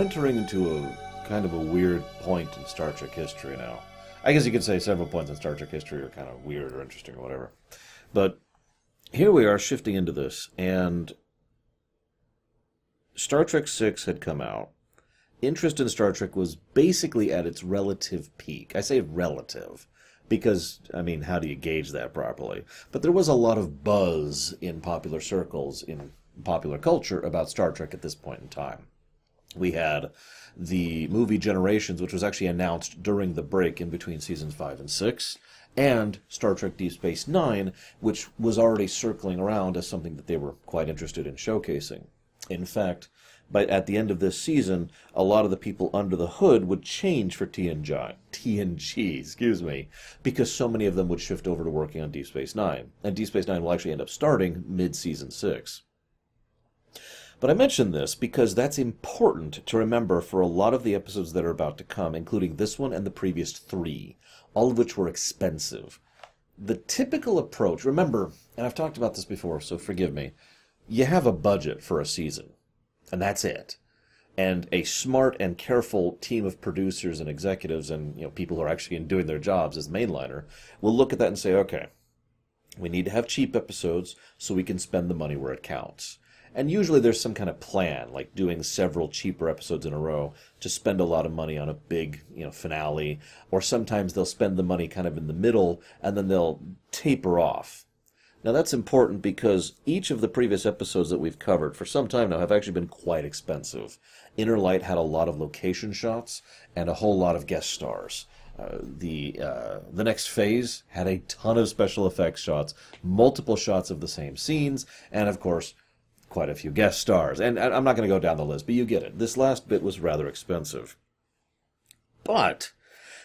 entering into a kind of a weird point in Star Trek history now. I guess you could say several points in Star Trek history are kind of weird or interesting or whatever. But here we are shifting into this, and Star Trek 6 had come out. Interest in Star Trek was basically at its relative peak. I say relative because, I mean, how do you gauge that properly? But there was a lot of buzz in popular circles, in popular culture, about Star Trek at this point in time. We had the movie Generations, which was actually announced during the break in between seasons 5 and 6, and Star Trek Deep Space Nine, which was already circling around as something that they were quite interested in showcasing. In fact, but at the end of this season, a lot of the people under the hood would change for TNG, TNG, excuse me, because so many of them would shift over to working on Deep Space Nine, and Deep Space Nine will actually end up starting mid-season six. But I mention this because that's important to remember for a lot of the episodes that are about to come, including this one and the previous three, all of which were expensive. The typical approach, remember, and I've talked about this before, so forgive me, you have a budget for a season, and that's it. And a smart and careful team of producers and executives and you know people who are actually doing their jobs as mainliner will look at that and say, okay, we need to have cheap episodes so we can spend the money where it counts. And usually there's some kind of plan, like doing several cheaper episodes in a row to spend a lot of money on a big, you know, finale. Or sometimes they'll spend the money kind of in the middle and then they'll taper off. Now that's important because each of the previous episodes that we've covered for some time now have actually been quite expensive. Inner Light had a lot of location shots and a whole lot of guest stars. Uh, the uh, the next phase had a ton of special effects shots, multiple shots of the same scenes, and of course quite a few guest stars. And I'm not going to go down the list, but you get it. This last bit was rather expensive. But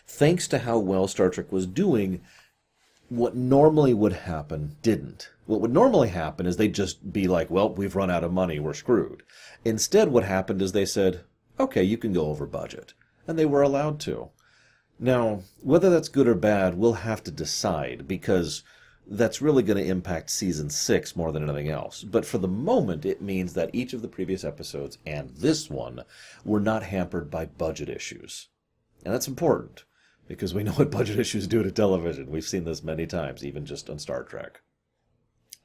thanks to how well Star Trek was doing, what normally would happen didn't. What would normally happen is they'd just be like, well, we've run out of money, we're screwed. Instead, what happened is they said, okay, you can go over budget. And they were allowed to. Now, whether that's good or bad, we'll have to decide because that's really going to impact season six more than anything else. But for the moment, it means that each of the previous episodes and this one were not hampered by budget issues. And that's important because we know what budget issues do to television. We've seen this many times, even just on Star Trek.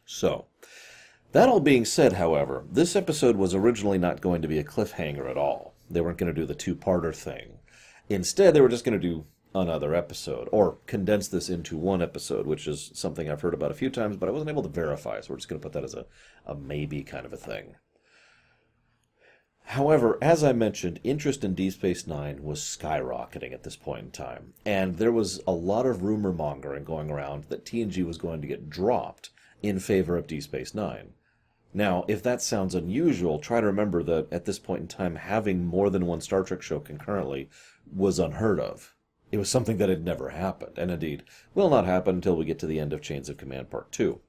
So, that all being said, however, this episode was originally not going to be a cliffhanger at all. They weren't going to do the two parter thing. Instead, they were just going to do another episode or condense this into one episode, which is something I've heard about a few times, but I wasn't able to verify, so we're just going to put that as a, a maybe kind of a thing. However, as I mentioned, interest in Deep Space Nine was skyrocketing at this point in time, and there was a lot of rumor mongering going around that TNG was going to get dropped in favor of Deep Space Nine. Now, if that sounds unusual, try to remember that at this point in time, having more than one Star Trek show concurrently was unheard of. It was something that had never happened, and indeed will not happen until we get to the end of Chains of Command Part 2.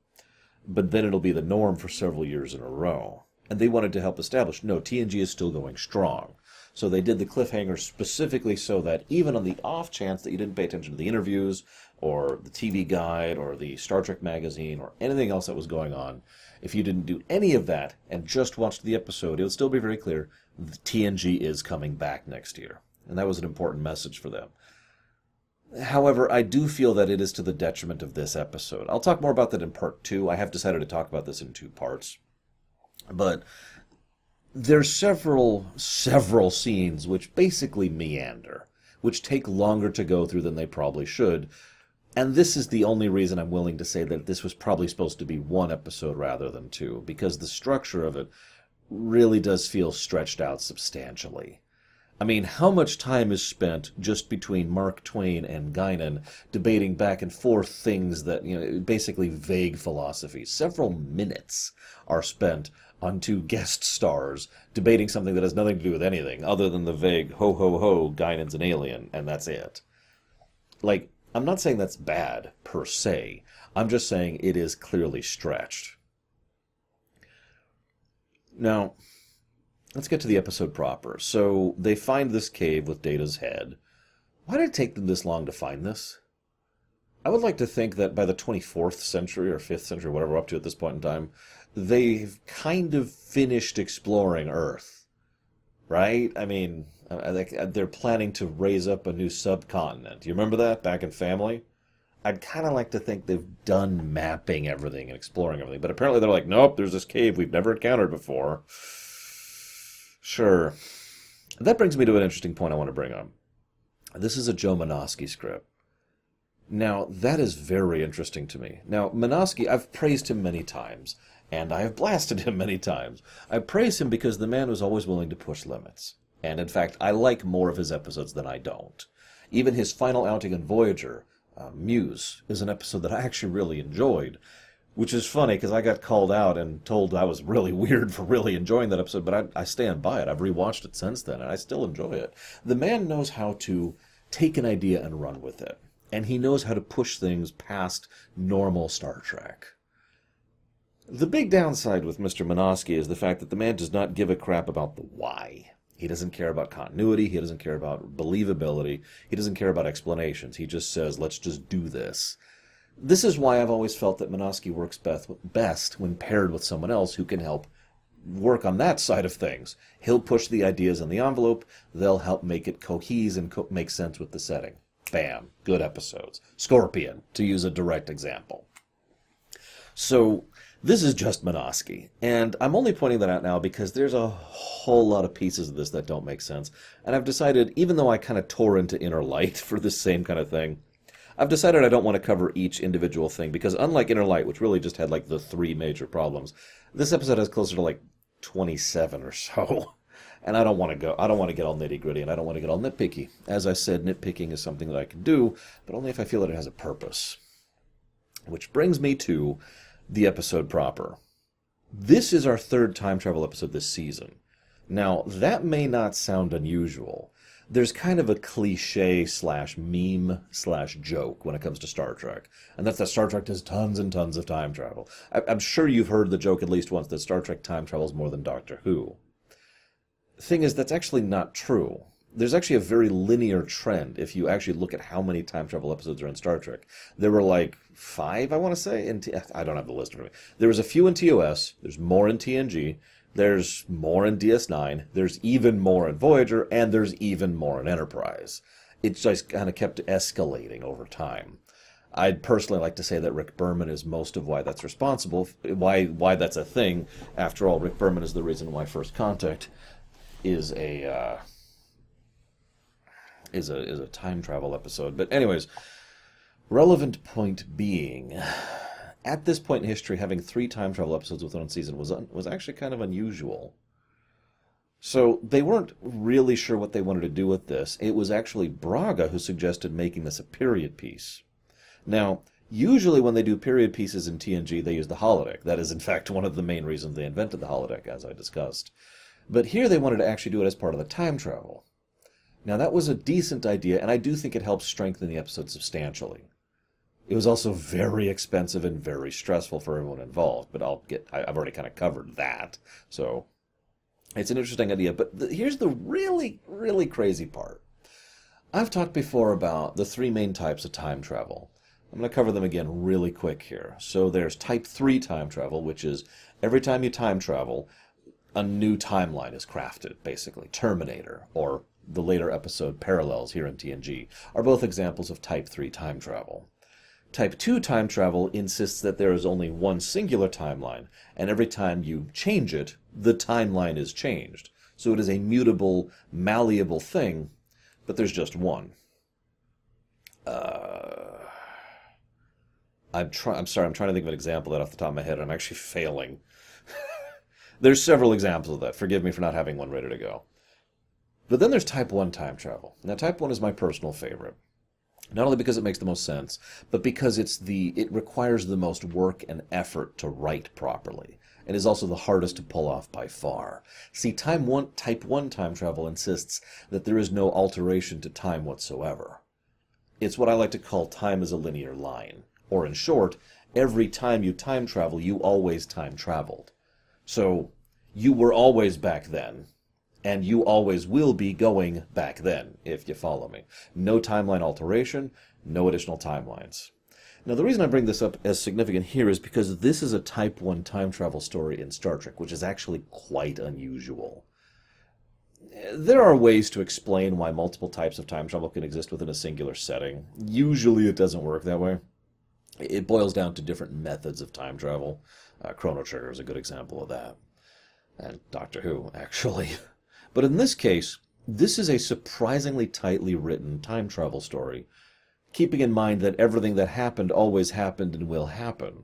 But then it'll be the norm for several years in a row. And they wanted to help establish no, TNG is still going strong. So they did the cliffhanger specifically so that even on the off chance that you didn't pay attention to the interviews or the TV guide or the Star Trek magazine or anything else that was going on, if you didn't do any of that and just watched the episode, it would still be very clear TNG is coming back next year. And that was an important message for them. However, I do feel that it is to the detriment of this episode. I'll talk more about that in part two. I have decided to talk about this in two parts. But there's several several scenes which basically meander, which take longer to go through than they probably should. And this is the only reason I'm willing to say that this was probably supposed to be one episode rather than two, because the structure of it really does feel stretched out substantially. I mean, how much time is spent just between Mark Twain and Guinan debating back and forth things that, you know, basically vague philosophies? Several minutes are spent on two guest stars debating something that has nothing to do with anything other than the vague ho ho ho, Guinan's an alien, and that's it. Like, I'm not saying that's bad per se. I'm just saying it is clearly stretched. Now, let's get to the episode proper. So they find this cave with Data's head. Why did it take them this long to find this? I would like to think that by the 24th century or 5th century, whatever we're up to at this point in time, they've kind of finished exploring Earth. right? I mean, I think uh, they're planning to raise up a new subcontinent. You remember that back in Family? I'd kind of like to think they've done mapping everything and exploring everything, but apparently they're like, nope, there's this cave we've never encountered before. Sure. That brings me to an interesting point I want to bring up. This is a Joe Menosky script. Now, that is very interesting to me. Now, Menosky, I've praised him many times, and I have blasted him many times. I praise him because the man was always willing to push limits. And in fact, I like more of his episodes than I don't. Even his final outing in Voyager, uh, Muse, is an episode that I actually really enjoyed. Which is funny because I got called out and told I was really weird for really enjoying that episode, but I, I stand by it. I've rewatched it since then, and I still enjoy it. The man knows how to take an idea and run with it, and he knows how to push things past normal Star Trek. The big downside with Mr. Menosky is the fact that the man does not give a crap about the why. He doesn't care about continuity. He doesn't care about believability. He doesn't care about explanations. He just says, let's just do this. This is why I've always felt that Menosky works best when paired with someone else who can help work on that side of things. He'll push the ideas in the envelope. They'll help make it cohese and co- make sense with the setting. Bam. Good episodes. Scorpion, to use a direct example. So this is just Menosky, and I'm only pointing that out now because there's a whole lot of pieces of this that don't make sense. And I've decided, even though I kind of tore into Inner Light for this same kind of thing, I've decided I don't want to cover each individual thing because unlike Inner Light, which really just had like the three major problems, this episode has closer to like 27 or so. And I don't want to go, I don't want to get all nitty gritty and I don't want to get all nitpicky. As I said, nitpicking is something that I can do, but only if I feel that it has a purpose. Which brings me to the episode proper. This is our third time travel episode this season. Now, that may not sound unusual. There's kind of a cliche slash meme slash joke when it comes to Star Trek, and that's that Star Trek does tons and tons of time travel. I- am sure you've heard the joke at least once that Star Trek time travels more than Doctor Who. Thing is, that's actually not true there's actually a very linear trend if you actually look at how many time travel episodes are in Star Trek. There were like five, I want to say. In T- I don't have the list in front of me. There was a few in TOS. There's more in TNG. There's more in DS9. There's even more in Voyager, and there's even more in Enterprise. It just kind of kept escalating over time. I'd personally like to say that Rick Berman is most of why that's responsible, why why that's a thing. After all, Rick Berman is the reason why First Contact is a uh, is a is a time travel episode. But anyways, relevant point being, at this point in history, having three time travel episodes within one season was un, was actually kind of unusual. So they weren't really sure what they wanted to do with this. It was actually Braga who suggested making this a period piece. Now, usually when they do period pieces in TNG, they use the holodeck. That is, in fact, one of the main reasons they invented the holodeck, as I discussed. But here they wanted to actually do it as part of the time travel. Now, that was a decent idea, and I do think it helps strengthen the episode substantially. It was also very expensive and very stressful for everyone involved, but I'll get, I, have already kind of covered that. So, it's an interesting idea. But the, here's the really, really crazy part. I've talked before about the three main types of time travel. I'm going to cover them again really quick here. So, there's type 3 time travel, which is every time you time travel, a new timeline is crafted, basically. Terminator, or the later episode Parallels here in TNG, are both examples of Type 3 time travel. Type 2 time travel insists that there is only one singular timeline, and every time you change it, the timeline is changed. So it is a mutable, malleable thing, but there's just one. Uh, I'm trying. I'm sorry. I'm trying to think of an example that off the top of my head. and I'm actually failing. there's several examples of that. Forgive me for not having one ready to go. But then there's Type 1 time travel. Now, Type 1 is my personal favorite. Not only because it makes the most sense, but because it's the it requires the most work and effort to write properly, and is also the hardest to pull off by far. See, time one, Type 1 time travel insists that there is no alteration to time whatsoever. It's what I like to call time as a linear line. Or in short, every time you time travel, you always time traveled. So, you were always back then, and you always will be going back then, if you follow me. No timeline alteration, no additional timelines. Now, the reason I bring this up as significant here is because this is a Type 1 time travel story in Star Trek, which is actually quite unusual. there are ways to explain why multiple types of time travel can exist within a singular setting. Usually it doesn't work that way. It boils down to different methods of time travel. Uh, Chrono Trigger is a good example of that. And Doctor Who, actually. But in this case, this is a surprisingly tightly written time travel story, keeping in mind that everything that happened always happened and will happen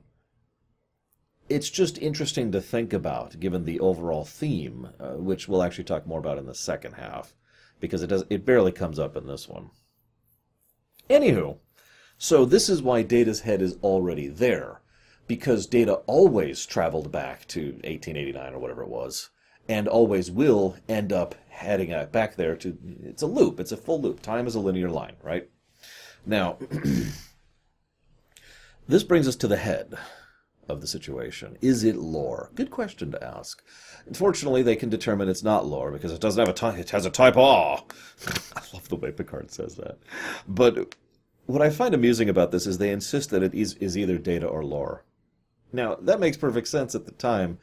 it's just interesting to think about, given the overall theme, uh, which we'll actually talk more about in the second half, because it does it barely comes up in this one. Anywho, so this is why Data's head is already there, because Data always traveled back to 1889 or whatever it was, and always will end up heading back there to. It's a loop. It's a full loop. Time is a linear line, right? Now, this brings us to the head of the situation. Is it Lore? Good question to ask. Unfortunately, they can determine it's not Lore because it doesn't have a type. It has a type R. I love the way Picard says that. But what I find amusing about this is they insist that it is, is either data or Lore. Now that makes perfect sense at the time,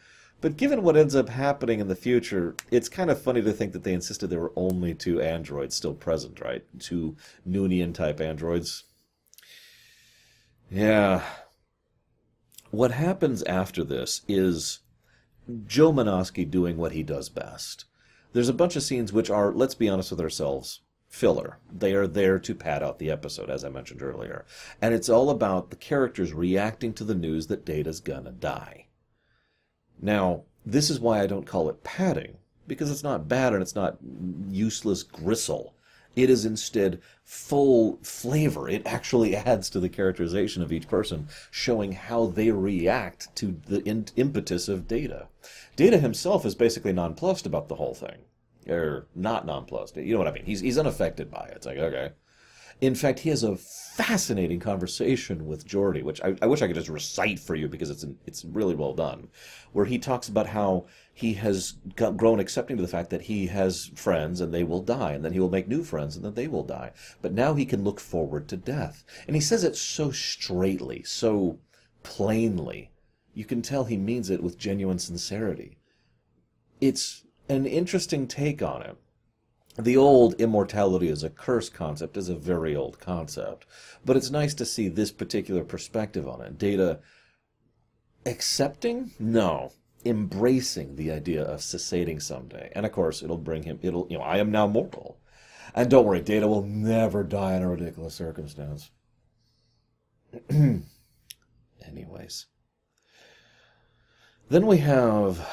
but given what ends up happening in the future, it's kind of funny to think that they insisted there were only two androids still present, right? Two Noonian type androids. Yeah, what happens after this is Joe Menosky doing what he does best. There's a bunch of scenes which are, let's be honest with ourselves, filler. They are there to pad out the episode, as I mentioned earlier. And it's all about the characters reacting to the news that Data's gonna die. Now, this is why I don't call it padding, because it's not bad and it's not useless gristle. It is instead full flavor. It actually adds to the characterization of each person, showing how they react to the in- impetus of Data. Data himself is basically nonplussed about the whole thing. Or not nonplussed. You know what I mean? He's, he's unaffected by it. It's like, okay. In fact, he has a fascinating conversation with Geordi, which I, I wish I could just recite for you because it's it's really well done, where he talks about how he has grown accepting to the fact that he has friends and they will die, and then he will make new friends and then they will die. But now he can look forward to death, and he says it so straightly, so plainly. You can tell he means it with genuine sincerity. It's an interesting take on it the old immortality as a curse concept is a very old concept, but it's nice to see this particular perspective on it. Data accepting? No. Embracing the idea of cessating someday. And of course, it'll bring him, it'll, you know, I am now mortal. And don't worry, Data will never die in a ridiculous circumstance. Anyways. Then we have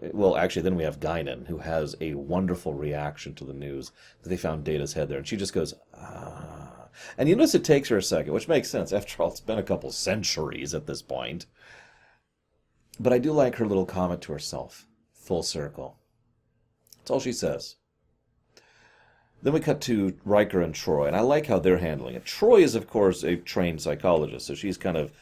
well, actually, then we have Guinan, who has a wonderful reaction to the news that they found Data's head there. And she just goes, ah. And you notice it takes her a second, which makes sense. After all, it's been a couple centuries at this point. But I do like her little comment to herself. Full circle. That's all she says. Then we cut to Riker and Troi, and I like how they're handling it. Troi is, of course, a trained psychologist, so she's kind of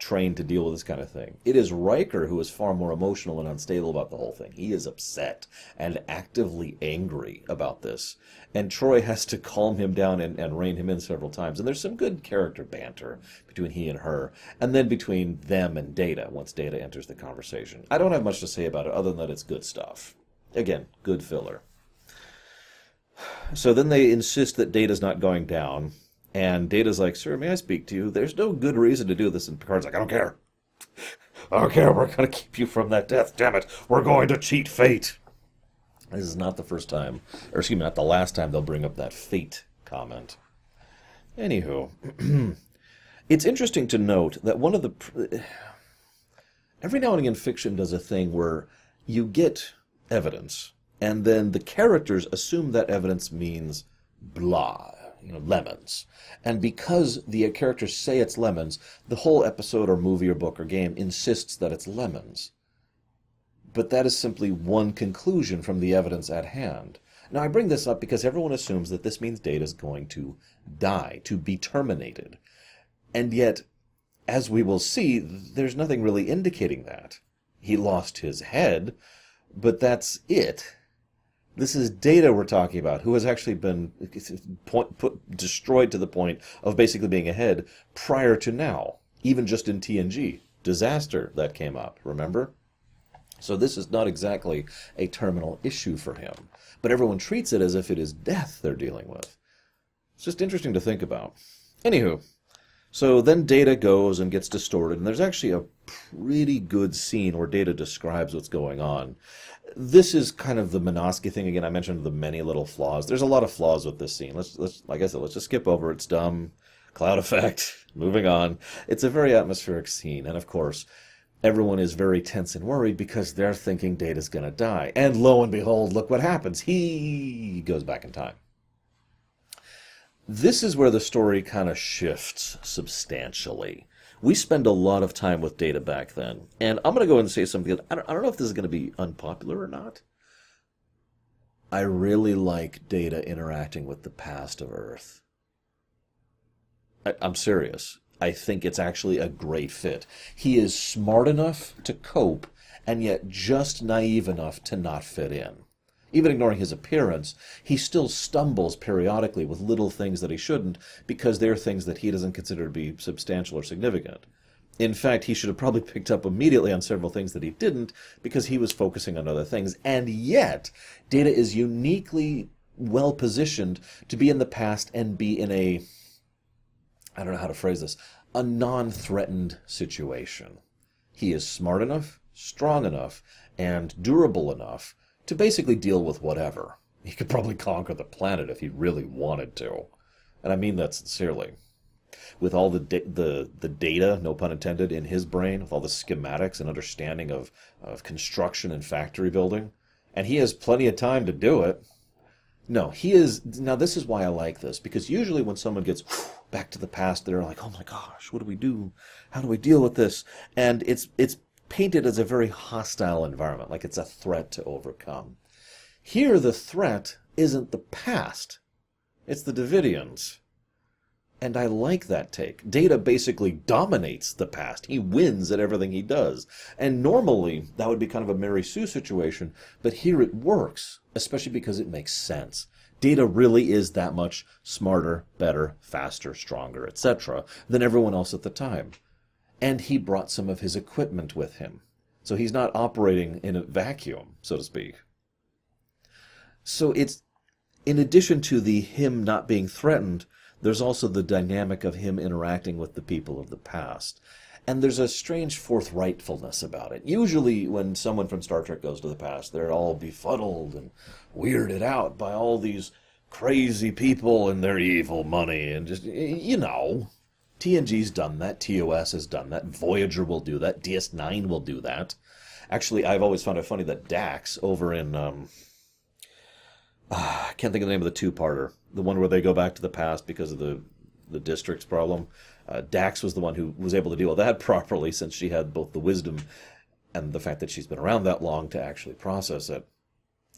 trained to deal with this kind of thing. It is Riker who is far more emotional and unstable about the whole thing. He is upset and actively angry about this. And Troi has to calm him down and, and rein him in several times. And there's some good character banter between he and her, and then between them and Data once Data enters the conversation. I don't have much to say about it other than that it's good stuff. Again, good filler. So then they insist that Data's not going down, and Data's like, Sir, may I speak to you? There's no good reason to do this. And Picard's like, I don't care. I don't care. We're going to keep you from that death. Damn it. We're going to cheat fate. This is not the first time, or excuse me, not the last time they'll bring up that fate comment. Anywho, it's interesting to note that one of the. Every now and again, fiction does a thing where you get evidence, and then the characters assume that evidence means blah you know, lemons. And because the characters say it's lemons, the whole episode or movie or book or game insists that it's lemons. But that is simply one conclusion from the evidence at hand. Now, I bring this up because everyone assumes that this means Data is going to die, to be terminated. And yet, as we will see, there's nothing really indicating that. He lost his head, but that's it. This is data we're talking about, who has actually been point, put, destroyed to the point of basically being ahead prior to now, even just in TNG. Disaster that came up, remember? So this is not exactly a terminal issue for him, but everyone treats it as if it is death they're dealing with. It's just interesting to think about. Anywho, so then Data goes and gets distorted, and there's actually a pretty good scene where Data describes what's going on. This is kind of the Menosky thing again. I mentioned the many little flaws. There's a lot of flaws with this scene. Let's let's like I said, let's just skip over. It's dumb. Cloud effect. Moving on. It's a very atmospheric scene, and of course, everyone is very tense and worried because they're thinking Data's going to die. And lo and behold, look what happens. He goes back in time. This is where the story kind of shifts substantially. We spend a lot of time with Data back then, and I'm going to go and say something. I don't, I don't know if this is going to be unpopular or not. I really like Data interacting with the past of Earth. I, I'm serious. I think it's actually a great fit. He is smart enough to cope, and yet just naive enough to not fit in. Even ignoring his appearance, he still stumbles periodically with little things that he shouldn't because they're things that he doesn't consider to be substantial or significant. In fact, he should have probably picked up immediately on several things that he didn't because he was focusing on other things. And yet, Data is uniquely well positioned to be in the past and be in a I don't know how to phrase this, a non threatened situation. He is smart enough, strong enough, and durable enough to basically deal with whatever. He could probably conquer the planet if he really wanted to. And I mean that sincerely. With all the da- the the data, no pun intended, in his brain, with all the schematics and understanding of, of construction and factory building, and he has plenty of time to do it. No, he is. Now, this is why I like this because usually when someone gets back to the past, they're like, "Oh my gosh, what do we do? How do we deal with this?" And it's it's painted as a very hostile environment, like it's a threat to overcome. Here, the threat isn't the past; it's the Devidians. And I like that take. Data basically dominates the past. He wins at everything he does. And normally, that would be kind of a Mary Sue situation, but here it works, especially because it makes sense. Data really is that much smarter, better, faster, stronger, etc., than everyone else at the time. And he brought some of his equipment with him. So he's not operating in a vacuum, so to speak. So it's, in addition to the him not being threatened, there's also the dynamic of him interacting with the people of the past. And there's a strange forthrightfulness about it. Usually, when someone from Star Trek goes to the past, they're all befuddled and weirded out by all these crazy people and their evil money and just, you know. TNG's done that. TOS has done that. Voyager will do that. DS9 will do that. Actually, I've always found it funny that Dax over in um, uh, I can't think of the name of the two-parter, the one where they go back to the past because of the the district's problem. Uh, Dax was the one who was able to deal with that properly, since she had both the wisdom and the fact that she's been around that long to actually process it.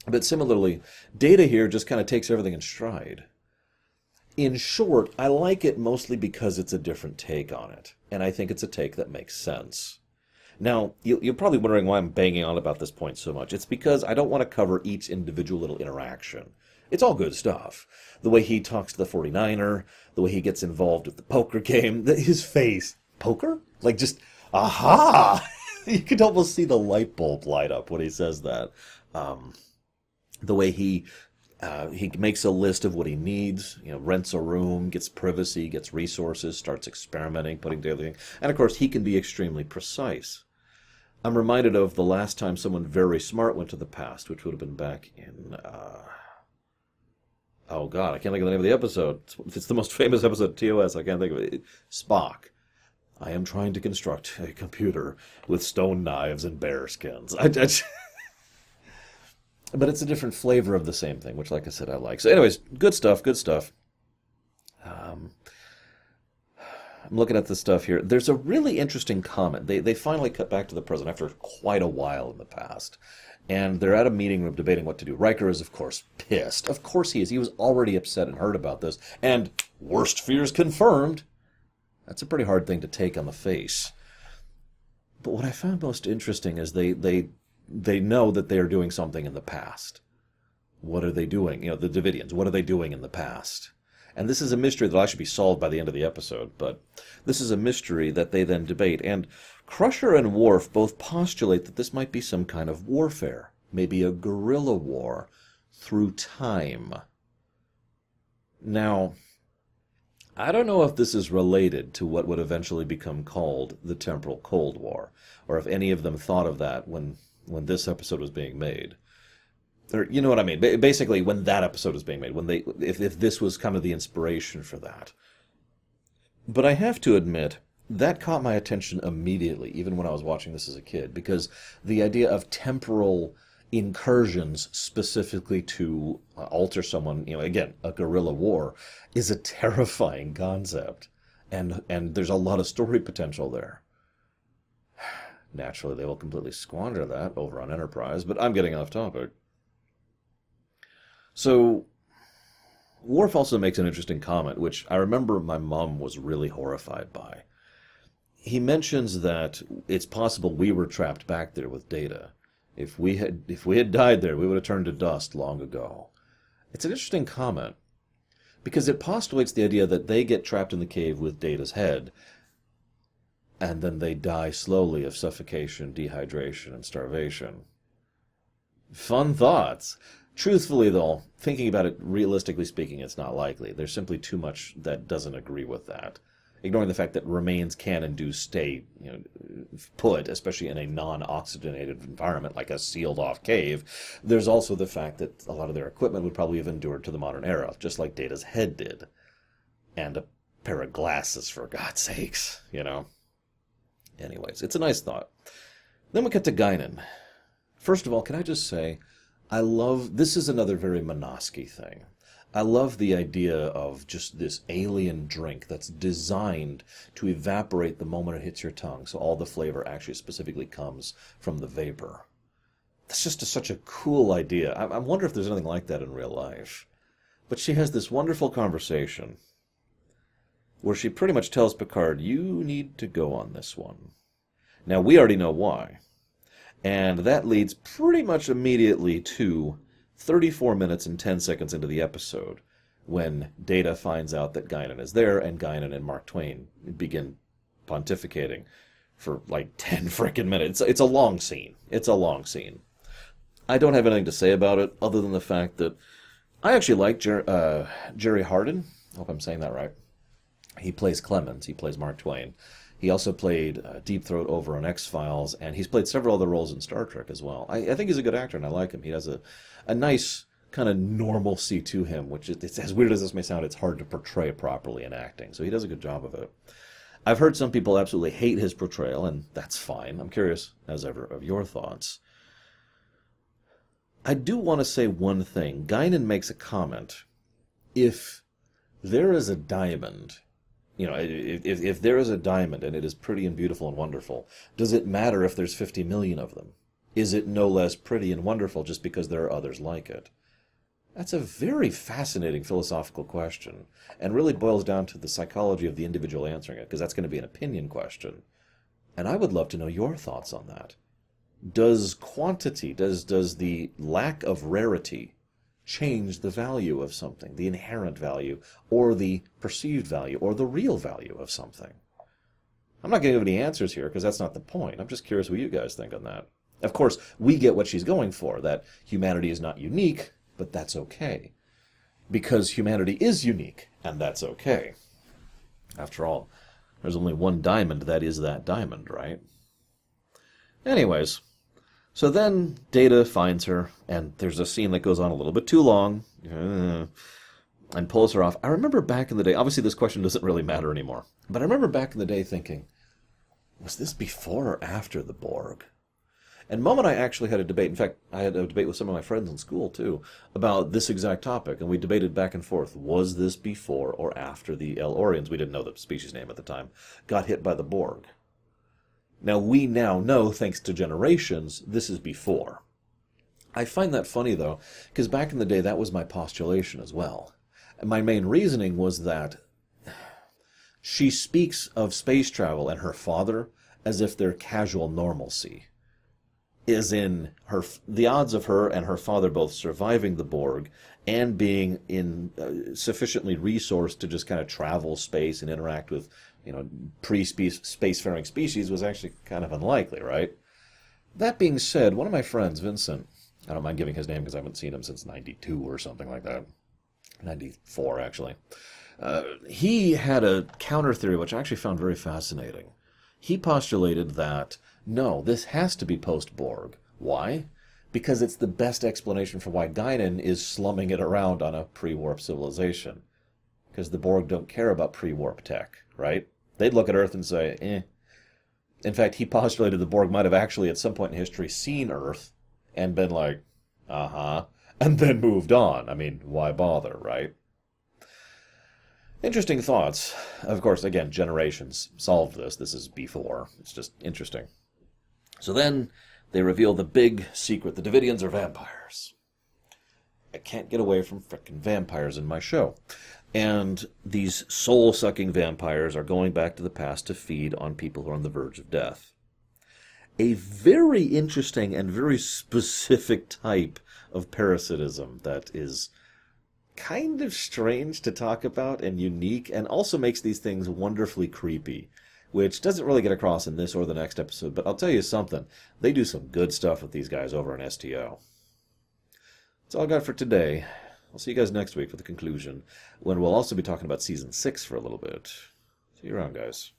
But similarly, Data here just kind of takes everything in stride. In short, I like it mostly because it's a different take on it, and I think it's a take that makes sense. Now, you're probably wondering why I'm banging on about this point so much. It's because I don't want to cover each individual little interaction. It's all good stuff. The way he talks to the 49er, the way he gets involved with the poker game, his face. Poker? Like just, aha! you could almost see the light bulb light up when he says that. Um, the way he uh, he makes a list of what he needs, you know, rents a room, gets privacy, gets resources, starts experimenting, putting together things. And of course, he can be extremely precise. I'm reminded of the last time someone very smart went to the past, which would have been back in. Uh, oh God, I can't think of the name of the episode. It's, the most famous episode of TOS. I can't think of it. Spock. I am trying to construct a computer with stone knives and bear skins. I, I, but it's a different flavor of the same thing, which, like I said, I like. So, anyways, good stuff. Good stuff. Um, I'm looking at the stuff here. There's a really interesting comment. They they finally cut back to the present after quite a while in the past. And they're at a meeting room debating what to do. Riker is, of course, pissed. Of course he is. He was already upset and hurt about this. And worst fears confirmed. That's a pretty hard thing to take on the face. But what I found most interesting is they they they know that they are doing something in the past. What are they doing? You know, the Devidians, what are they doing in the past? And this is a mystery that'll actually be solved by the end of the episode, but this is a mystery that they then debate. And Crusher and Worf both postulate that this might be some kind of warfare, maybe a guerrilla war through time. Now, I don't know if this is related to what would eventually become called the Temporal Cold War, or if any of them thought of that when when this episode was being made. Or you know what I mean? Basically, when that episode was being made, when they if if this was kind of the inspiration for that. But I have to admit, that caught my attention immediately, even when I was watching this as a kid, because the idea of temporal incursions specifically to uh, alter someone, you know, again, a guerrilla war, is a terrifying concept. And, and there's a lot of story potential there. Naturally, they will completely squander that over on Enterprise, but I'm getting off topic. So, Worf also makes an interesting comment, which I remember my mom was really horrified by. He mentions that it's possible we were trapped back there with Data. If we had if we had died there, we would have turned to dust long ago. It's an interesting comment because it postulates the idea that they get trapped in the cave with Data's head, and then they die slowly of suffocation, dehydration, and starvation. Fun thoughts. Truthfully, though, thinking about it realistically speaking, it's not likely. There's simply too much that doesn't agree with that. Ignoring the fact that remains can and do stay you know, put, especially in a non-oxygenated environment like a sealed-off cave, there's also the fact that a lot of their equipment would probably have endured to the modern era, just like Data's head did. And a pair of glasses, for God's sakes, you know. Anyways, it's a nice thought. Then we get to Guinan. First of all, can I just say, I love this is another very Menosky thing. I love the idea of just this alien drink that's designed to evaporate the moment it hits your tongue, so all the flavor actually specifically comes from the vapor. That's just a, such a cool idea. I, I wonder if there's anything like that in real life. But she has this wonderful conversation where she pretty much tells Picard, You need to go on this one. Now, we already know why. And that leads pretty much immediately to 34 minutes and 10 seconds into the episode when Data finds out that Guinan is there and Guinan and Mark Twain begin pontificating for like 10 freaking minutes. It's a long scene. It's a long scene. I don't have anything to say about it other than the fact that I actually like Jer- uh, Jerry Hardin. I hope I'm saying that right. He plays Clemens. He plays Mark Twain. He also played uh, Deep Throat over on X Files, and he's played several other roles in Star Trek as well. I, I think he's a good actor, and I like him. He has a, a nice kind of normalcy to him, which is, it's as weird as this may sound, it's hard to portray properly in acting. So he does a good job of it. I've heard some people absolutely hate his portrayal, and that's fine. I'm curious, as ever, of your thoughts. I do want to say one thing. Guinan makes a comment. If there is a diamond you know, if, if there is a diamond and it is pretty and beautiful and wonderful, does it matter if there's 50 million of them? Is it no less pretty and wonderful just because there are others like it? That's a very fascinating philosophical question and really boils down to the psychology of the individual answering it because that's going to be an opinion question. And I would love to know your thoughts on that. Does quantity, does, does the lack of rarity change the value of something, the inherent value, or the perceived value, or the real value of something? I'm not going to give any answers here because that's not the point. I'm just curious what you guys think on that. Of course, we get what she's going for that humanity is not unique, but that's okay. Because humanity is unique, and that's okay. After all, there's only one diamond that is that diamond, right? Anyways, so then Data finds her, and there's a scene that goes on a little bit too long, uh, and pulls her off. I remember back in the day, obviously this question doesn't really matter anymore, but I remember back in the day thinking, was this before or after the Borg? And Mom and I actually had a debate. In fact, I had a debate with some of my friends in school too about this exact topic, and we debated back and forth. Was this before or after the El-Aurians? We didn't know the species name at the time. Got hit by the Borg. Now, we now know, thanks to generations, this is before. I find that funny, though, because back in the day, that was my postulation as well. And my main reasoning was that she speaks of space travel and her father as if they're casual normalcy. is in her the odds of her and her father both surviving the Borg and being in uh, sufficiently resourced to just kind of travel space and interact with you know pre-spacefaring species was actually kind of unlikely, right? That being said, one of my friends, Vincent, I don't mind giving his name because I haven't seen him since '92 or something like that, '94 actually. Uh, he had a counter theory which I actually found very fascinating. He postulated that no, this has to be post Borg. Why? Because it's the best explanation for why Guinan is slumming it around on a pre warp civilization. Because the Borg don't care about pre warp tech, right? They'd look at Earth and say, eh. In fact, he postulated the Borg might have actually, at some point in history, seen Earth and been like, uh huh, and then moved on. I mean, why bother, right? Interesting thoughts. Of course, again, generations solved this. This is before. It's just interesting. So then they reveal the big secret. The Devidians are vampires. I can't get away from frickin' vampires in my show. And these soul sucking vampires are going back to the past to feed on people who are on the verge of death. A very interesting and very specific type of parasitism that is kind of strange to talk about and unique and also makes these things wonderfully creepy which doesn't really get across in this or the next episode, but I'll tell you something. They do some good stuff with these guys over in STO. That's all I got for today. I'll see you guys next week for the conclusion, when we'll also be talking about Season 6 for a little bit. See you around, guys.